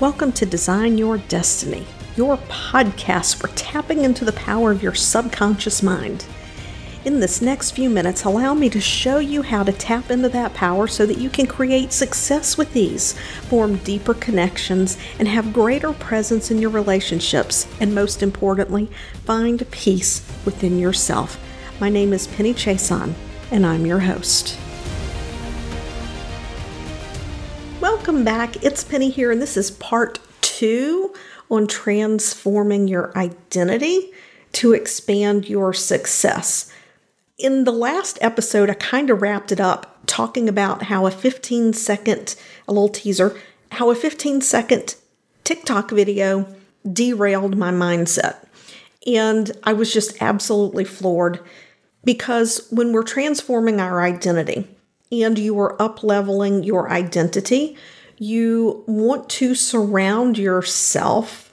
Welcome to Design Your Destiny, your podcast for tapping into the power of your subconscious mind. In this next few minutes, allow me to show you how to tap into that power so that you can create success with ease, form deeper connections, and have greater presence in your relationships, and most importantly, find peace within yourself. My name is Penny Chason, and I'm your host. Welcome back. It's Penny here, and this is part two on transforming your identity to expand your success. In the last episode, I kind of wrapped it up talking about how a 15 second, a little teaser, how a 15 second TikTok video derailed my mindset. And I was just absolutely floored because when we're transforming our identity, and you are up leveling your identity, you want to surround yourself.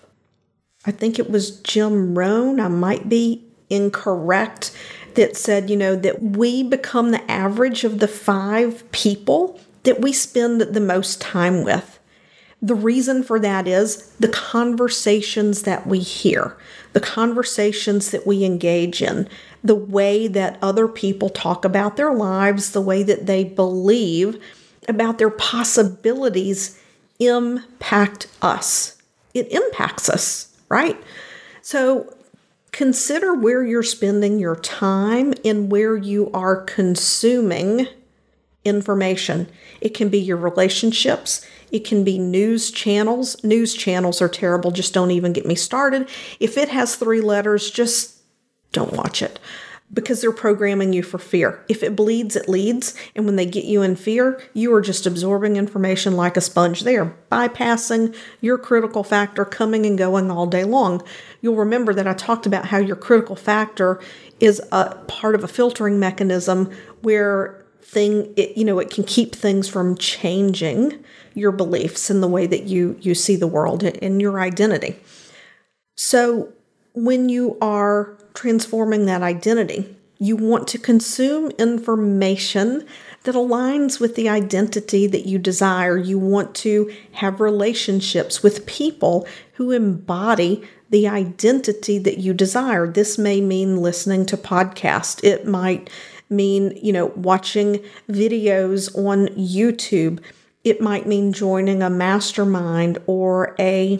I think it was Jim Rohn, I might be incorrect, that said, you know, that we become the average of the five people that we spend the most time with. The reason for that is the conversations that we hear, the conversations that we engage in, the way that other people talk about their lives, the way that they believe about their possibilities impact us. It impacts us, right? So consider where you're spending your time and where you are consuming information. It can be your relationships, it can be news channels. News channels are terrible, just don't even get me started. If it has three letters, just don't watch it because they're programming you for fear. If it bleeds, it leads. And when they get you in fear, you are just absorbing information like a sponge. They are bypassing your critical factor coming and going all day long. You'll remember that I talked about how your critical factor is a part of a filtering mechanism where thing it, you know it can keep things from changing your beliefs and the way that you you see the world and your identity. So when you are transforming that identity. You want to consume information that aligns with the identity that you desire. You want to have relationships with people who embody the identity that you desire. This may mean listening to podcasts. It might mean, you know, watching videos on YouTube. It might mean joining a mastermind or a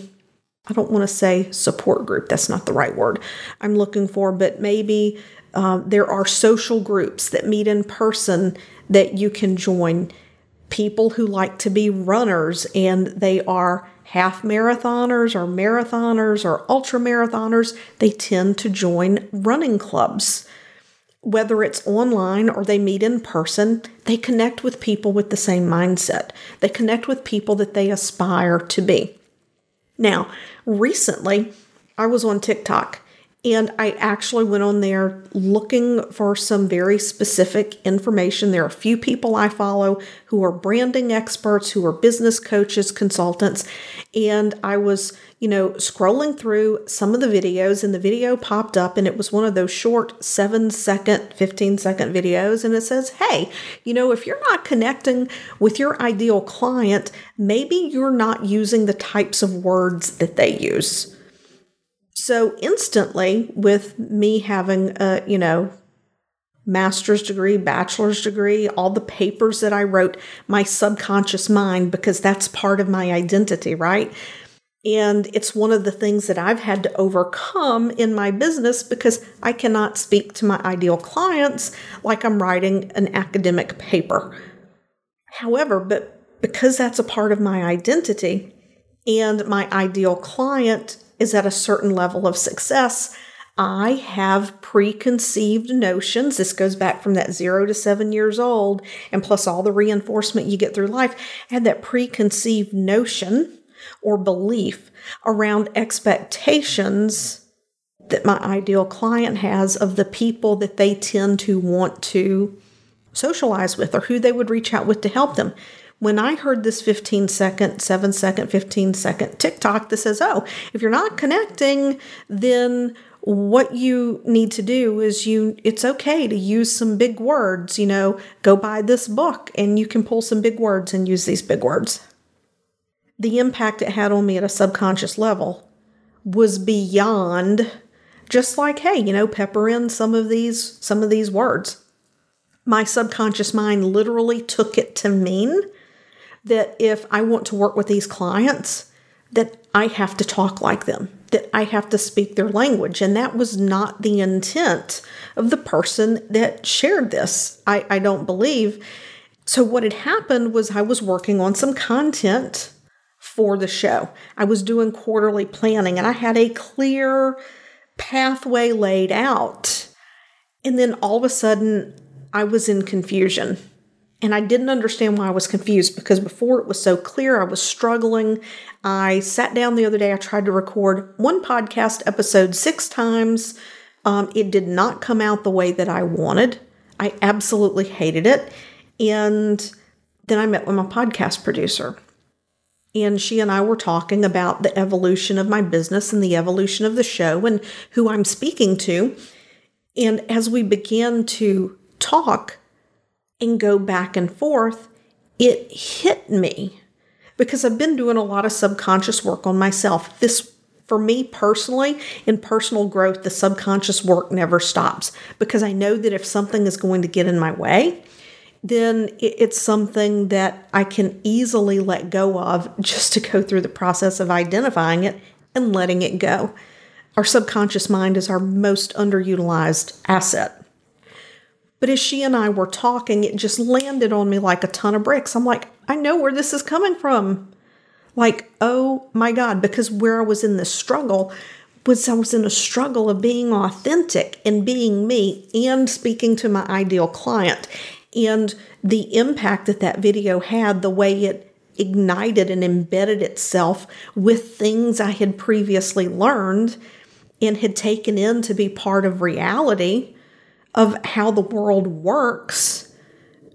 I don't want to say support group, that's not the right word I'm looking for, but maybe uh, there are social groups that meet in person that you can join. People who like to be runners and they are half marathoners or marathoners or ultra marathoners, they tend to join running clubs. Whether it's online or they meet in person, they connect with people with the same mindset. They connect with people that they aspire to be. Now, recently, I was on TikTok and I actually went on there looking for some very specific information. There are a few people I follow who are branding experts, who are business coaches, consultants, and I was, you know, scrolling through some of the videos and the video popped up and it was one of those short 7 second, 15 second videos and it says, "Hey, you know, if you're not connecting with your ideal client, maybe you're not using the types of words that they use." So instantly, with me having a, you know, master's degree, bachelor's degree, all the papers that I wrote, my subconscious mind, because that's part of my identity, right? And it's one of the things that I've had to overcome in my business because I cannot speak to my ideal clients like I'm writing an academic paper. However, but because that's a part of my identity and my ideal client is at a certain level of success, I have preconceived notions. This goes back from that zero to seven years old, and plus all the reinforcement you get through life. I had that preconceived notion or belief around expectations that my ideal client has of the people that they tend to want to socialize with or who they would reach out with to help them when I heard this 15 second, 7 second, 15 second TikTok that says, oh, if you're not connecting, then what you need to do is you it's okay to use some big words, you know, go buy this book and you can pull some big words and use these big words. the impact it had on me at a subconscious level was beyond just like hey you know pepper in some of these some of these words my subconscious mind literally took it to mean that if i want to work with these clients that i have to talk like them that i have to speak their language and that was not the intent of the person that shared this i, I don't believe so what had happened was i was working on some content for the show. I was doing quarterly planning and I had a clear pathway laid out. And then all of a sudden, I was in confusion. And I didn't understand why I was confused because before it was so clear, I was struggling. I sat down the other day, I tried to record one podcast episode six times. Um, it did not come out the way that I wanted. I absolutely hated it. And then I met with my podcast producer and she and I were talking about the evolution of my business and the evolution of the show and who I'm speaking to. And as we began to talk and go back and forth, it hit me because I've been doing a lot of subconscious work on myself. This, for me personally, in personal growth, the subconscious work never stops because I know that if something is going to get in my way, then it's something that I can easily let go of just to go through the process of identifying it and letting it go. Our subconscious mind is our most underutilized asset. But as she and I were talking, it just landed on me like a ton of bricks. I'm like, I know where this is coming from. Like, oh my God, because where I was in this struggle was I was in a struggle of being authentic and being me and speaking to my ideal client and the impact that that video had, the way it ignited and embedded itself with things I had previously learned and had taken in to be part of reality of how the world works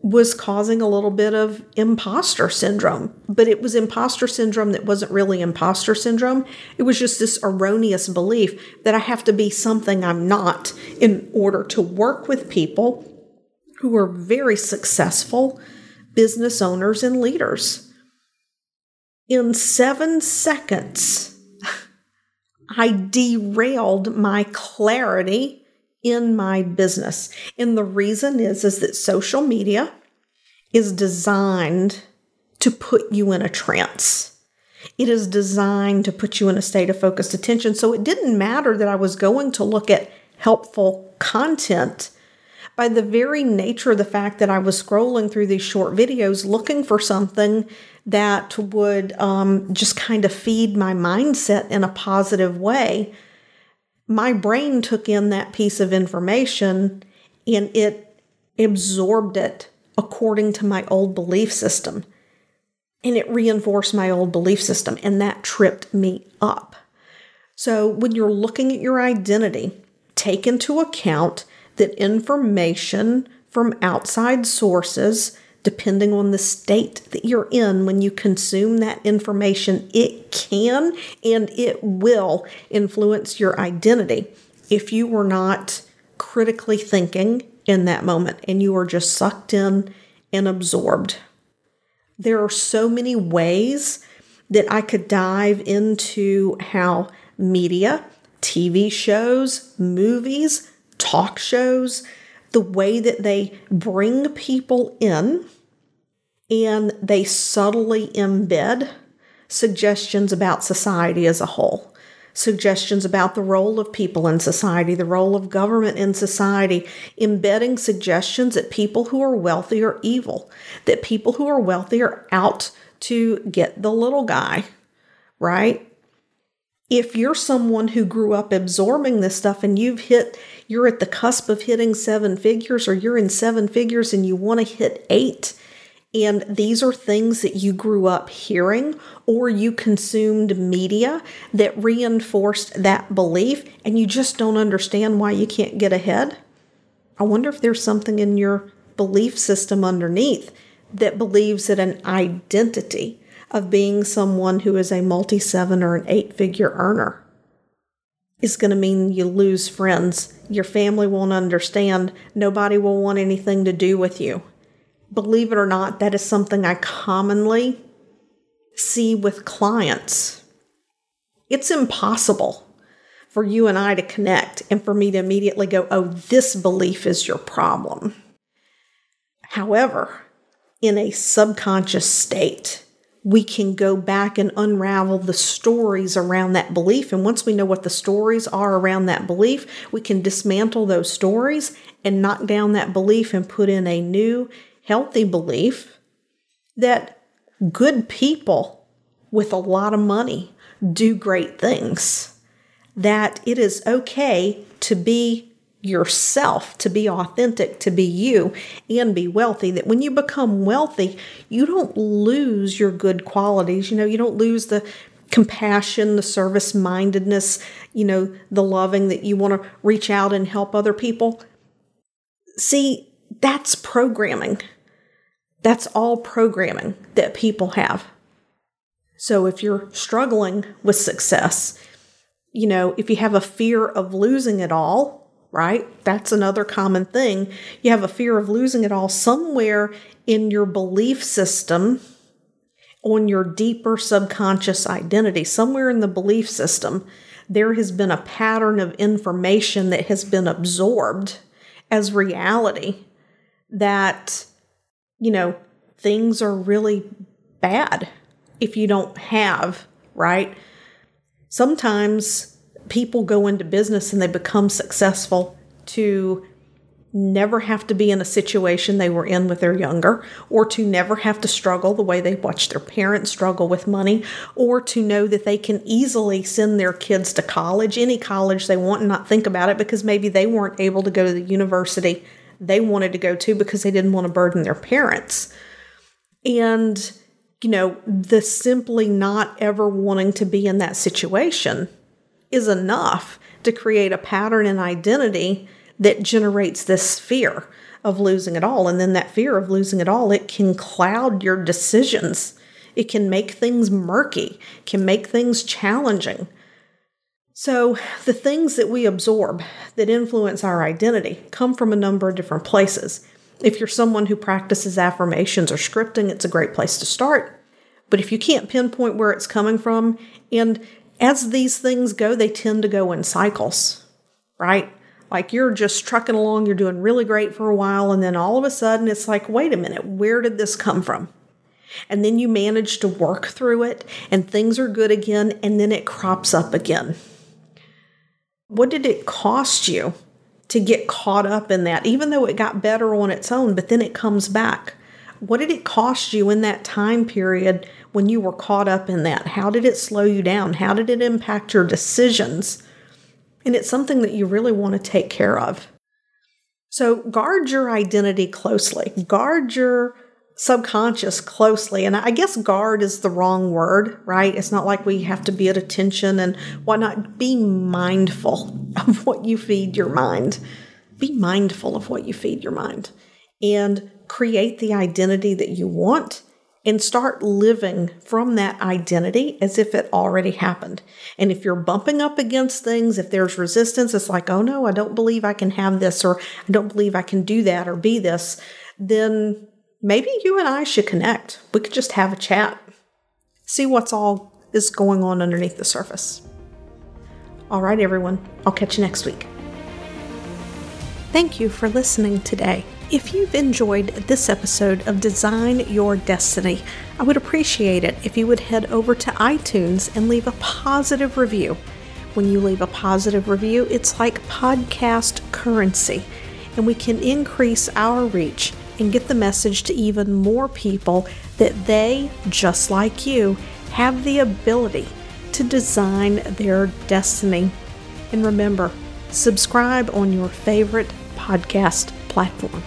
was causing a little bit of imposter syndrome. But it was imposter syndrome that wasn't really imposter syndrome. It was just this erroneous belief that I have to be something I'm not in order to work with people who are very successful business owners and leaders. In seven seconds, I derailed my clarity in my business. And the reason is, is that social media is designed to put you in a trance. It is designed to put you in a state of focused attention. So it didn't matter that I was going to look at helpful content by the very nature of the fact that I was scrolling through these short videos looking for something that would um, just kind of feed my mindset in a positive way, my brain took in that piece of information and it absorbed it according to my old belief system. And it reinforced my old belief system, and that tripped me up. So, when you're looking at your identity, take into account that information from outside sources, depending on the state that you're in when you consume that information, it can and it will influence your identity if you were not critically thinking in that moment and you are just sucked in and absorbed. There are so many ways that I could dive into how media, TV shows, movies, talk shows, the way that they bring people in and they subtly embed suggestions about society as a whole, suggestions about the role of people in society, the role of government in society, embedding suggestions that people who are wealthy are evil, that people who are wealthy are out to get the little guy, right? if you're someone who grew up absorbing this stuff and you've hit, you're at the cusp of hitting seven figures or you're in seven figures and you want to hit eight, and these are things that you grew up hearing or you consumed media that reinforced that belief and you just don't understand why you can't get ahead. I wonder if there's something in your belief system underneath that believes that an identity of being someone who is a multi seven or an eight figure earner is going to mean you lose friends. Your family won't understand. Nobody will want anything to do with you. Believe it or not, that is something I commonly see with clients. It's impossible for you and I to connect and for me to immediately go, oh, this belief is your problem. However, in a subconscious state, we can go back and unravel the stories around that belief. And once we know what the stories are around that belief, we can dismantle those stories and knock down that belief and put in a new, healthy belief that good people with a lot of money do great things. That it is okay to be yourself, to be authentic, to be you, and be wealthy. That when you become wealthy, you don't lose your good qualities. You know, you don't lose the compassion, the service mindedness, you know, the loving that you want to reach out and help other people. See, that's programming. That's all programming that people have. So if you're struggling with success, you know, if you have a fear of losing it all, right? That's another common thing. You have a fear of losing it all somewhere in your belief system, on your deeper subconscious identity, somewhere in the belief system, there has been a pattern of information that has been absorbed as reality that, you know, things are really bad if you don't have, right? Sometimes people go into business and they become successful to never have to be in a situation they were in with their younger, or to never have to struggle the way they watched their parents struggle with money, or to know that they can easily send their kids to college, any college they want, and not think about it because maybe they weren't able to go to the university they wanted to go to because they didn't want to burden their parents. And, you know, the simply not ever wanting to be in that situation is enough to create a pattern and identity that generates this fear of losing it all. And then that fear of losing it all, it can cloud your decisions. It can make things murky, can make things challenging. So, the things that we absorb that influence our identity come from a number of different places. If you're someone who practices affirmations or scripting, it's a great place to start. But if you can't pinpoint where it's coming from, and as these things go, they tend to go in cycles, right? Like you're just trucking along, you're doing really great for a while, and then all of a sudden it's like, wait a minute, where did this come from? And then you manage to work through it, and things are good again, and then it crops up again. What did it cost you to get caught up in that, even though it got better on its own, but then it comes back? What did it cost you in that time period when you were caught up in that? How did it slow you down? How did it impact your decisions? And it's something that you really want to take care of. So guard your identity closely, guard your subconscious closely. And I guess guard is the wrong word, right? It's not like we have to be at attention and whatnot. Be mindful of what you feed your mind. Be mindful of what you feed your mind and create the identity that you want and start living from that identity as if it already happened. And if you're bumping up against things, if there's resistance, it's like, oh no, I don't believe I can have this, or I don't believe I can do that or be this, then maybe you and I should connect. We could just have a chat, see what's all is going on underneath the surface. All right, everyone, I'll catch you next week. Thank you for listening today. If you've enjoyed this episode of Design Your Destiny, I would appreciate it if you would head over to iTunes and leave a positive review. When you leave a positive review, it's like podcast currency, and we can increase our reach and get the message to even more people that they, just like you, have the ability to design their destiny. And remember, subscribe on your favorite podcast platform.